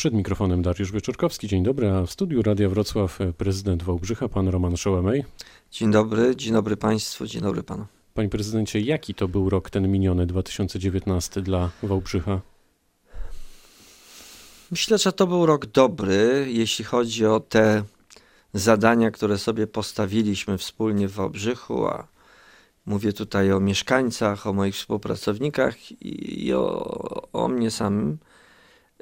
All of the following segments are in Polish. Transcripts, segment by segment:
Przed mikrofonem Dariusz Wieczorkowski. Dzień dobry, a w studiu Radia Wrocław prezydent Wałbrzycha, pan Roman Szołemej. Dzień dobry, dzień dobry państwu, dzień dobry panu. Panie prezydencie, jaki to był rok ten miniony 2019 dla Wałbrzycha? Myślę, że to był rok dobry, jeśli chodzi o te zadania, które sobie postawiliśmy wspólnie w Wałbrzychu, a mówię tutaj o mieszkańcach, o moich współpracownikach i o, o mnie samym.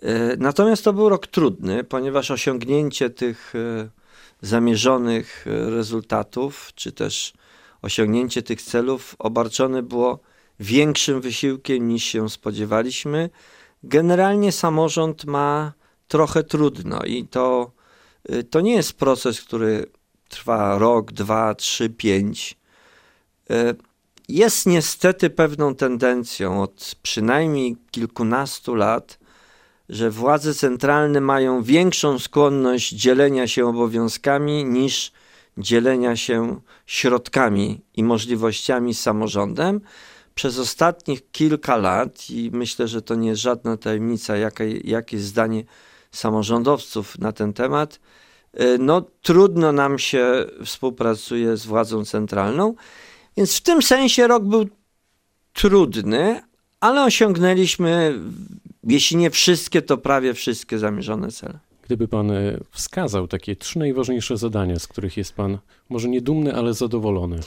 E, natomiast to był rok trudny, ponieważ osiągnięcie tych e, zamierzonych e, rezultatów, czy też osiągnięcie tych celów obarczone było większym wysiłkiem niż się spodziewaliśmy. Generalnie samorząd ma trochę trudno i to, to nie jest proces, który trwa rok, dwa, trzy, pięć. Jest niestety pewną tendencją od przynajmniej kilkunastu lat, że władze centralne mają większą skłonność dzielenia się obowiązkami niż dzielenia się środkami i możliwościami z samorządem. Przez ostatnich kilka lat, i myślę, że to nie jest żadna tajemnica, jakie, jakie jest zdanie samorządowców na ten temat, y, no trudno nam się współpracuje z władzą centralną. Więc w tym sensie rok był trudny, ale osiągnęliśmy jeśli nie wszystkie, to prawie wszystkie zamierzone cele. Gdyby pan e, wskazał takie trzy najważniejsze zadania, z których jest pan może nie dumny, ale zadowolony.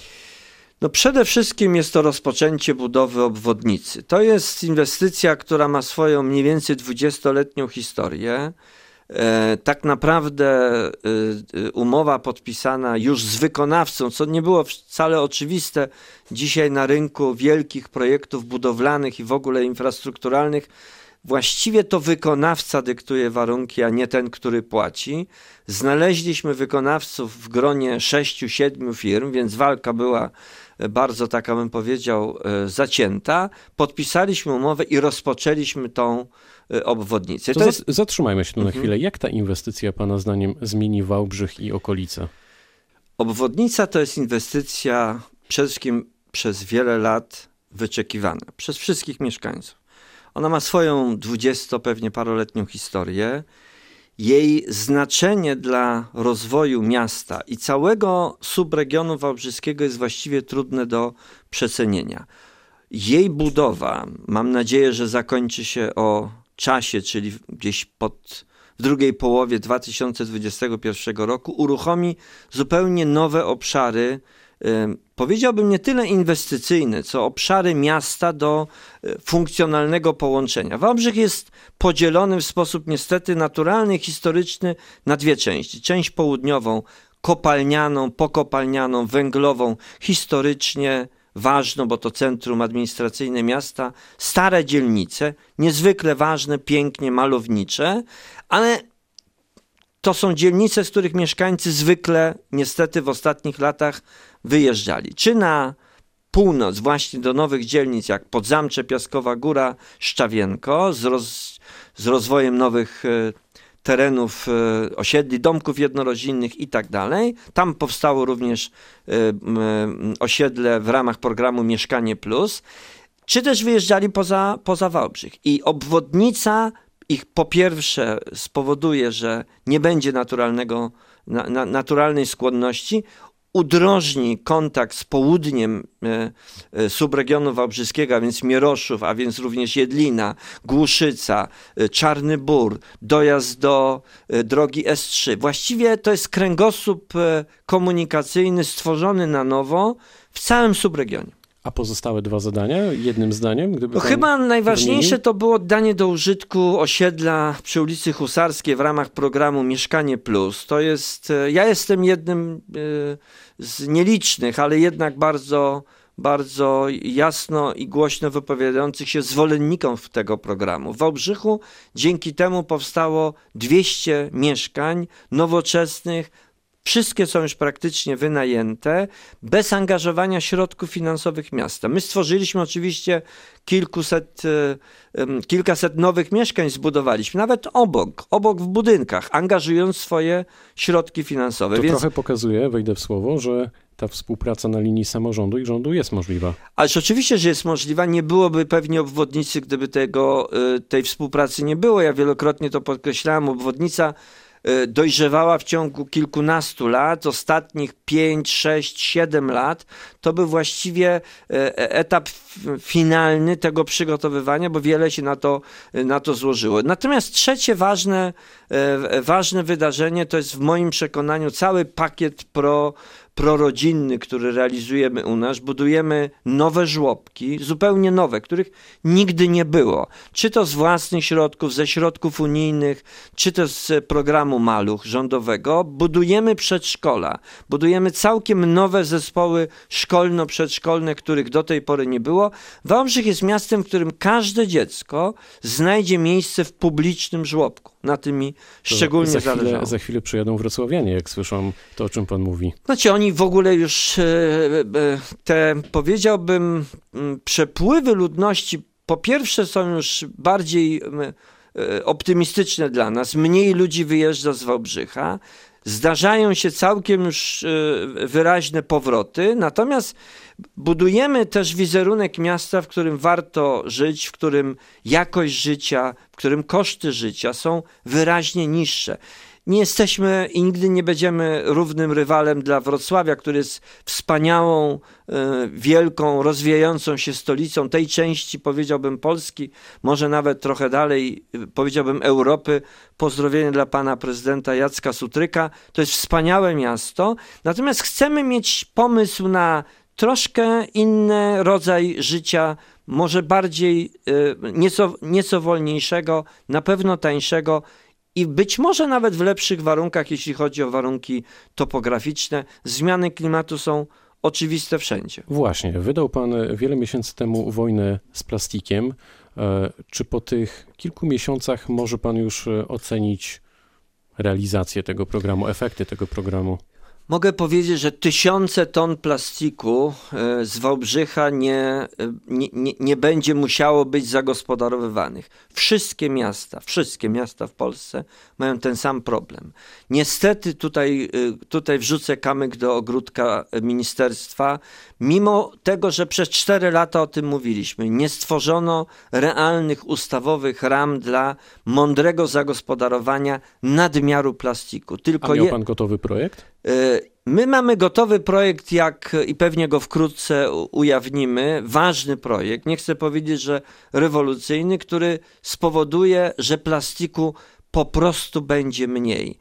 No przede wszystkim jest to rozpoczęcie budowy obwodnicy. To jest inwestycja, która ma swoją mniej więcej 20-letnią historię. E, tak naprawdę e, umowa podpisana już z wykonawcą, co nie było wcale oczywiste dzisiaj na rynku wielkich projektów budowlanych i w ogóle infrastrukturalnych, Właściwie to wykonawca dyktuje warunki, a nie ten, który płaci. Znaleźliśmy wykonawców w gronie sześciu, siedmiu firm, więc walka była e, bardzo, taka bym powiedział, e, zacięta. Podpisaliśmy umowę i rozpoczęliśmy tą e, obwodnicę. To, jest... Zatrzymajmy się tu mhm. na chwilę. Jak ta inwestycja Pana zdaniem zmieni Wałbrzych i okolice? Obwodnica to jest inwestycja przede wszystkim przez wiele lat wyczekiwana przez wszystkich mieszkańców. Ona ma swoją dwudziesto pewnie paroletnią historię. Jej znaczenie dla rozwoju miasta i całego subregionu wałbrzyskiego jest właściwie trudne do przecenienia. Jej budowa, mam nadzieję, że zakończy się o czasie, czyli gdzieś pod w drugiej połowie 2021 roku, uruchomi zupełnie nowe obszary powiedziałbym nie tyle inwestycyjne, co obszary miasta do e, funkcjonalnego połączenia. Wałbrzych jest podzielony w sposób niestety naturalny, historyczny na dwie części. Część południową, kopalnianą, pokopalnianą, węglową, historycznie ważną, bo to centrum administracyjne miasta, stare dzielnice, niezwykle ważne, pięknie malownicze, ale to są dzielnice, z których mieszkańcy zwykle, niestety w ostatnich latach wyjeżdżali. Czy na północ, właśnie do nowych dzielnic, jak Podzamcze, Piaskowa Góra, Szczawienko, z, roz, z rozwojem nowych e, terenów, e, osiedli, domków jednorodzinnych i tak dalej. Tam powstało również e, osiedle w ramach programu Mieszkanie Plus. Czy też wyjeżdżali poza, poza Wałbrzych. I obwodnica ich po pierwsze spowoduje, że nie będzie naturalnego, na, na, naturalnej skłonności, udrożni kontakt z południem e, e, subregionu wałbrzyskiego, a więc Mieroszów, a więc również Jedlina, Głuszyca, e, Czarny Bór, dojazd do e, drogi S3. Właściwie to jest kręgosłup e, komunikacyjny stworzony na nowo w całym subregionie. A pozostałe dwa zadania, jednym zdaniem? Gdyby no chyba najważniejsze wymienił? to było danie do użytku osiedla przy ulicy Husarskiej w ramach programu Mieszkanie Plus. To jest, e, ja jestem jednym e, z nielicznych, ale jednak bardzo, bardzo jasno i głośno wypowiadających się zwolenników tego programu. W Wałbrzychu dzięki temu powstało 200 mieszkań nowoczesnych, Wszystkie są już praktycznie wynajęte, bez angażowania środków finansowych miasta. My stworzyliśmy oczywiście kilkuset, e, kilkaset nowych mieszkań, zbudowaliśmy, nawet obok, obok w budynkach, angażując swoje środki finansowe. To Więc... trochę pokazuje, wejdę w słowo, że ta współpraca na linii samorządu i rządu jest możliwa. Ależ oczywiście, że jest możliwa. Nie byłoby pewnie obwodnicy, gdyby tego, y, tej współpracy nie było. Ja wielokrotnie to podkreślałem. Obwodnica dojrzewała w ciągu kilkunastu lat, ostatnich 5, 6, 7 lat, to był właściwie y, etap finalny tego przygotowywania, bo wiele się na to, na to złożyło. Natomiast trzecie ważne, ważne wydarzenie to jest w moim przekonaniu cały pakiet pro prorodzinny, który realizujemy u nas, budujemy nowe żłobki, zupełnie nowe, których nigdy nie było. Czy to z własnych środków, ze środków unijnych, czy to z programu Maluch rządowego. Budujemy przedszkola, budujemy całkiem nowe zespoły szkolno-przedszkolne, których do tej pory nie było. Wałbrzych jest miastem, w którym każde dziecko znajdzie miejsce w publicznym żłobku. Na tym mi szczególnie za chwilę, zależało. Za chwilę przyjadą wrocławianie, jak słyszą to, o czym pan mówi. Znaczy oni w ogóle już e, e, te, powiedziałbym, przepływy ludności po pierwsze są już bardziej e, optymistyczne dla nas. Mniej ludzi wyjeżdża z Wałbrzycha. Zdarzają się całkiem już wyraźne powroty, natomiast budujemy też wizerunek miasta, w którym warto żyć, w którym jakość życia, w którym koszty życia są wyraźnie niższe nie jesteśmy i nigdy nie będziemy równym rywalem dla Wrocławia, który jest wspaniałą, e, wielką, rozwijającą się stolicą tej części, powiedziałbym, Polski, może nawet trochę dalej, e, powiedziałbym, Europy. Pozdrowienie dla pana prezydenta Jacka Sutryka. To jest wspaniałe miasto. Natomiast chcemy mieć pomysł na troszkę inny rodzaj życia, może bardziej, e, nieco, nieco wolniejszego, na pewno tańszego i być może nawet w lepszych warunkach, jeśli chodzi o warunki topograficzne. Zmiany klimatu są oczywiste wszędzie. Właśnie, wydał Pan wiele miesięcy temu wojnę z plastikiem. E, czy po tych kilku miesiącach może Pan już e, ocenić realizację tego programu, efekty tego programu? Mogę powiedzieć, że tysiące ton plastiku e, z Wałbrzycha nie, e, nie, nie, nie, będzie musiało być zagospodarowywanych. Wszystkie miasta, wszystkie miasta w Polsce mają ten sam problem. Niestety tutaj, e, tutaj wrzucę kamyk do ogródka ministerstwa. Mimo tego, że przez cztery lata o tym mówiliśmy, nie stworzono realnych ustawowych ram dla mądrego zagospodarowania nadmiaru plastiku. Tylko A miał pan gotowy projekt? My mamy gotowy projekt, jak i pewnie go wkrótce ujawnimy. Ważny projekt, nie chcę powiedzieć, że rewolucyjny, który spowoduje, że plastiku po prostu będzie mniej.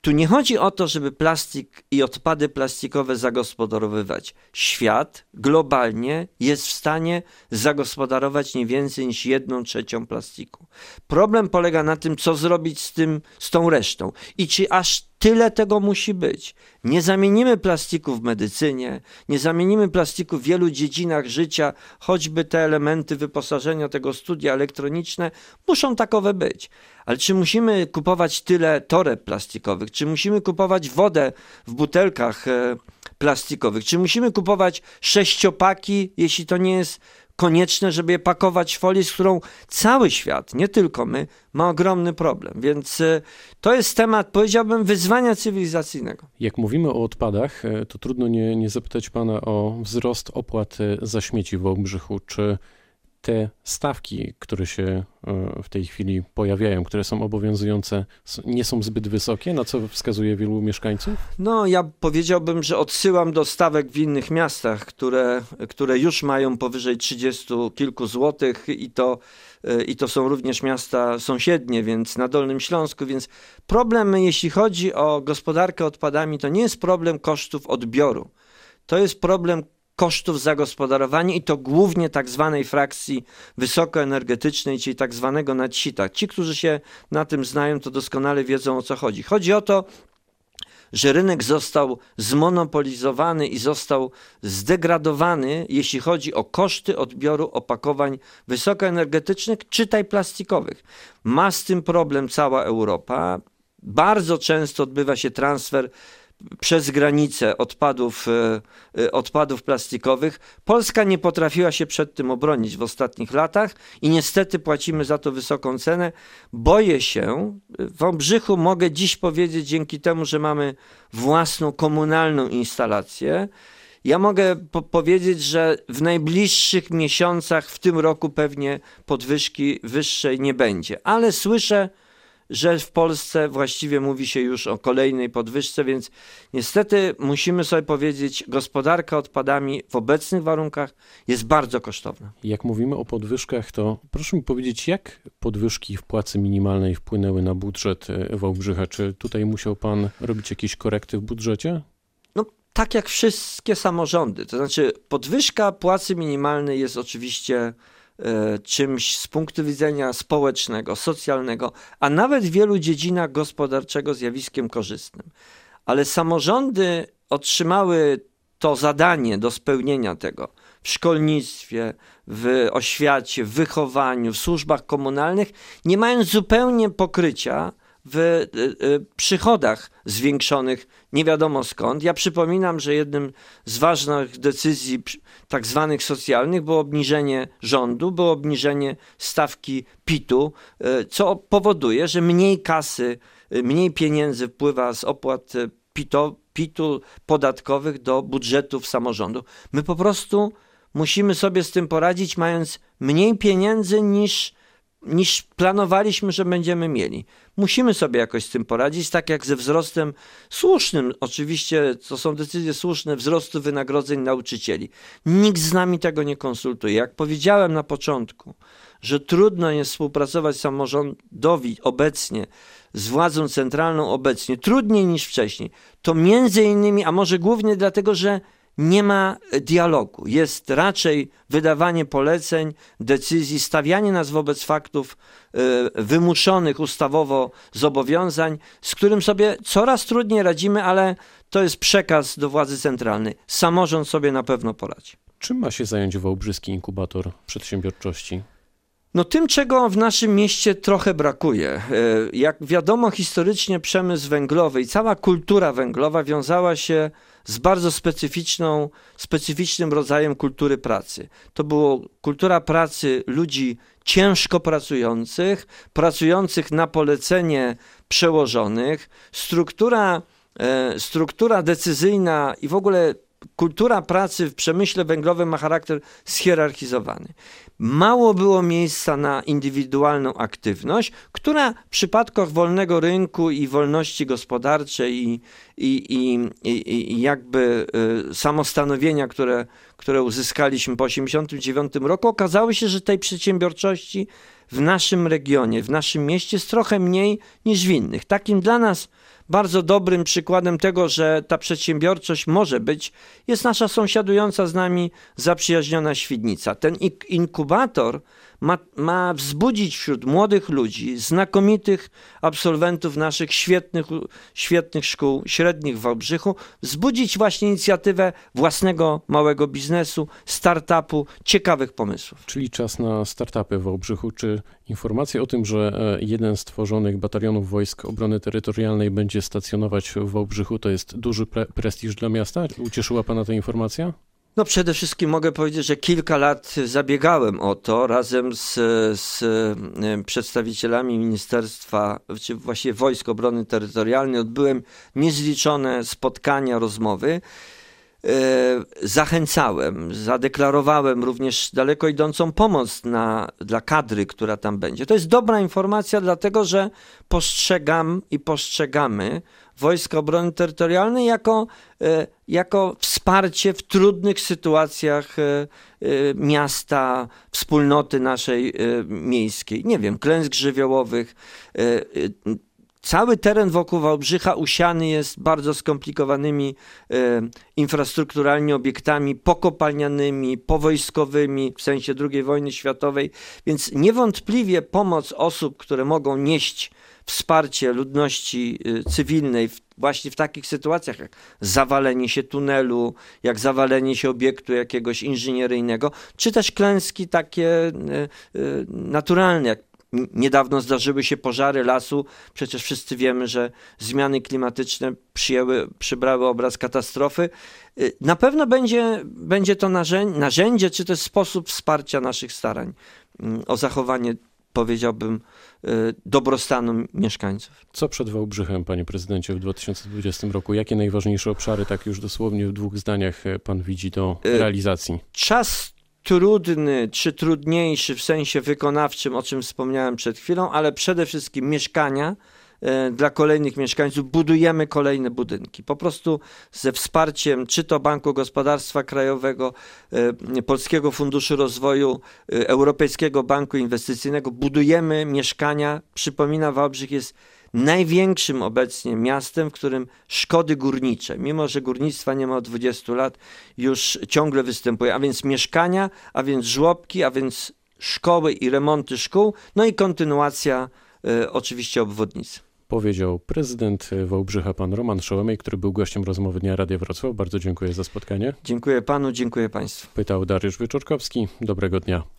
Tu nie chodzi o to, żeby plastik i odpady plastikowe zagospodarowywać. Świat globalnie jest w stanie zagospodarować nie więcej niż jedną trzecią plastiku. Problem polega na tym, co zrobić z tym, z tą resztą i czy aż tyle tego musi być. Nie zamienimy plastiku w medycynie, nie zamienimy plastiku w wielu dziedzinach życia, choćby te elementy wyposażenia tego studia elektroniczne muszą takowe być. Ale czy musimy kupować tyle toreb plastikowych? Czy musimy kupować wodę w butelkach e, plastikowych? Czy musimy kupować sześciopaki, jeśli to nie jest konieczne, żeby je pakować w folię, z którą cały świat, nie tylko my, ma ogromny problem. Więc e, to jest temat, powiedziałbym, wyzwania cywilizacyjnego. Jak mówimy o odpadach, e, to trudno nie, nie zapytać pana o wzrost opłat za śmieci w Wałbrzychu. Czy te stawki, które się e, w tej chwili pojawiają, które są obowiązujące, nie są zbyt wysokie, na co wskazuje wielu mieszkańców? No, ja powiedziałbym, że odsyłam do stawek w innych miastach, które, które już mają powyżej 30 kilku złotych i to, e, i to są również miasta sąsiednie, więc na Dolnym Śląsku, więc problem, jeśli chodzi o gospodarkę odpadami, to nie jest problem kosztów odbioru. To jest problem kosztów zagospodarowania i to głównie tak zwanej frakcji wysokoenergetycznej, czyli tak zwanego nadsita. Ci, którzy się na tym znają, to doskonale wiedzą o co chodzi. Chodzi o to, że rynek został zmonopolizowany i został zdegradowany, jeśli chodzi o koszty odbioru opakowań wysokoenergetycznych, czytaj plastikowych. Ma z tym problem cała Europa. Bardzo często odbywa się transfer przez granicę odpadów, odpadów plastikowych. Polska nie potrafiła się przed tym obronić w ostatnich latach i niestety płacimy za to wysoką cenę. Boję się, w Obrzychu mogę dziś powiedzieć, dzięki temu, że mamy własną komunalną instalację, ja mogę po powiedzieć, że w najbliższych miesiącach w tym roku pewnie podwyżki wyższej nie będzie, ale słyszę, że w Polsce właściwie mówi się już o kolejnej podwyżce, więc niestety musimy sobie powiedzieć, gospodarka odpadami w obecnych warunkach jest bardzo kosztowna. Jak mówimy o podwyżkach, to proszę mi powiedzieć, jak podwyżki w płacy minimalnej wpłynęły na budżet e, Wałbrzycha? Czy tutaj musiał pan robić jakieś korekty w budżecie? tak jak wszystkie samorządy. To znaczy, podwyżka płacy minimalnej jest oczywiście czymś z punktu widzenia społecznego, socjalnego, a nawet w wielu dziedzinach gospodarczego zjawiskiem korzystnym. Ale samorządy otrzymały to zadanie do spełnienia tego w szkolnictwie, w oświacie, w wychowaniu, w służbach komunalnych, nie mając zupełnie pokrycia w y, y, przychodach zwiększonych nie wiadomo skąd. Ja przypominam, że jednym z ważnych decyzji tak zwanych socjalnych było obniżenie rządu, było obniżenie stawki PIT-u, y, co powoduje, że mniej kasy, mniej pieniędzy wpływa z opłat PIT-u, PIT-u podatkowych do budżetów samorządu. My po prostu musimy sobie z tym poradzić, mając mniej pieniędzy niż niż planowaliśmy, że będziemy mieli. Musimy sobie jakoś z tym poradzić, tak jak ze wzrostem słusznym, oczywiście to są decyzje słuszne, wzrostu wynagrodzeń nauczycieli. Nikt z nami tego nie konsultuje. Jak powiedziałem na początku, że trudno jest współpracować samorządowi obecnie z władzą centralną obecnie, trudniej niż wcześniej, to między innymi, a może głównie dlatego, że nie ma dialogu. Jest raczej wydawanie poleceń, decyzji, stawianie nas wobec faktów y, wymuszonych ustawowo zobowiązań, z którym sobie coraz trudniej radzimy, ale to jest przekaz do władzy centralnej. Samorząd sobie na pewno poradzi. Czym ma się zająć Wałbrzyski Inkubator Przedsiębiorczości? No tym, czego w naszym mieście trochę brakuje. E, jak wiadomo, historycznie przemysł węglowy i cała kultura węglowa wiązała się z bardzo specyficzną, specyficznym rodzajem kultury pracy. To była kultura pracy ludzi ciężko pracujących, pracujących na polecenie przełożonych, struktura, e, struktura decyzyjna i w ogóle kultura pracy w przemyśle węglowym ma charakter schierarchizowany. Mało było miejsca na indywidualną aktywność, która w przypadkach wolnego rynku i wolności gospodarczej i, i, i, i jakby y, samostanowienia, które, które uzyskaliśmy po 1989 roku, okazało się, że tej przedsiębiorczości w naszym regionie, w naszym mieście jest trochę mniej niż w innych. Takim dla nas bardzo dobrym przykładem tego, że ta przedsiębiorczość może być, jest nasza sąsiadująca z nami zaprzyjaźniona Świdnica. Ten inkubator ma, ma wzbudzić wśród młodych ludzi, znakomitych absolwentów naszych świetnych, świetnych szkół średnich w Wałbrzychu, wzbudzić właśnie inicjatywę własnego małego biznesu, startupu, ciekawych pomysłów. Czyli czas na startupy w Wałbrzychu. Czy informacja o tym, że e, jeden z tworzonych batalionów Wojsk Obrony Terytorialnej będzie stacjonować w Wałbrzychu, to jest duży pre prestiż dla miasta? Ucieszyła Pana ta informacja? No przede wszystkim mogę powiedzieć, że kilka lat zabiegałem o to razem z, z przedstawicielami Ministerstwa, czy właściwie Wojsk Obrony Terytorialnej. Odbyłem niezliczone spotkania, rozmowy. E, zachęcałem, zadeklarowałem również daleko idącą pomoc na, dla kadry, która tam będzie. To jest dobra informacja, dlatego że postrzegam i postrzegamy Wojska Obrony Terytorialnej jako, e, jako wsparcie w trudnych sytuacjach e, miasta, wspólnoty naszej miejskiej. Nie wiem, klęsk żywiołowych. Cały teren wokół Wałbrzycha usiany jest bardzo skomplikowanymi e, infrastrukturalnie obiektami pokopalnianymi, powojskowymi w sensie II wojny światowej, więc niewątpliwie pomoc osób, które mogą nieść wsparcie ludności y, cywilnej w, właśnie w takich sytuacjach jak zawalenie się tunelu, jak zawalenie się obiektu jakiegoś inżynieryjnego, czy też klęski takie y, y, naturalne, jak Niedawno zdarzyły się pożary lasu. Przecież wszyscy wiemy, że zmiany klimatyczne przyjęły, przybrały obraz katastrofy. Y, Na pewno będzie, będzie to narzędzie, narzędzie, czy też sposób wsparcia naszych starań mm, o zachowanie, powiedziałbym, y, dobrostanu mieszkańców. Co przed Wałbrzychem, panie prezydencie, w 2020 roku? Jakie najważniejsze obszary, tak już dosłownie w dwóch zdaniach, e, pan widzi do E, realizacji? czas trudny czy trudniejszy w sensie wykonawczym, o czym wspomniałem przed chwilą, ale przede wszystkim mieszkania e, dla kolejnych mieszkańców. Budujemy kolejne budynki. Po prostu ze wsparciem czy to Banku Gospodarstwa Krajowego, e, Polskiego Funduszu Rozwoju, e, Europejskiego Banku Inwestycyjnego budujemy mieszkania. Przypominam, Wałbrzych jest największym obecnie miastem, w którym szkody górnicze, mimo że górnictwa nie ma od 20 lat, już ciągle występuje, a więc mieszkania, a więc żłobki, a więc szkoły i remonty szkół, no i kontynuacja e, oczywiście obwodnicy. Powiedział prezydent Wałbrzycha, pan Roman Szołomej, który był gościem rozmowy Dnia Radia Wrocław. Bardzo dziękuję za spotkanie. Dziękuję panu, dziękuję państwu. Pytał Dariusz Wyczorkowski. Dobrego dnia.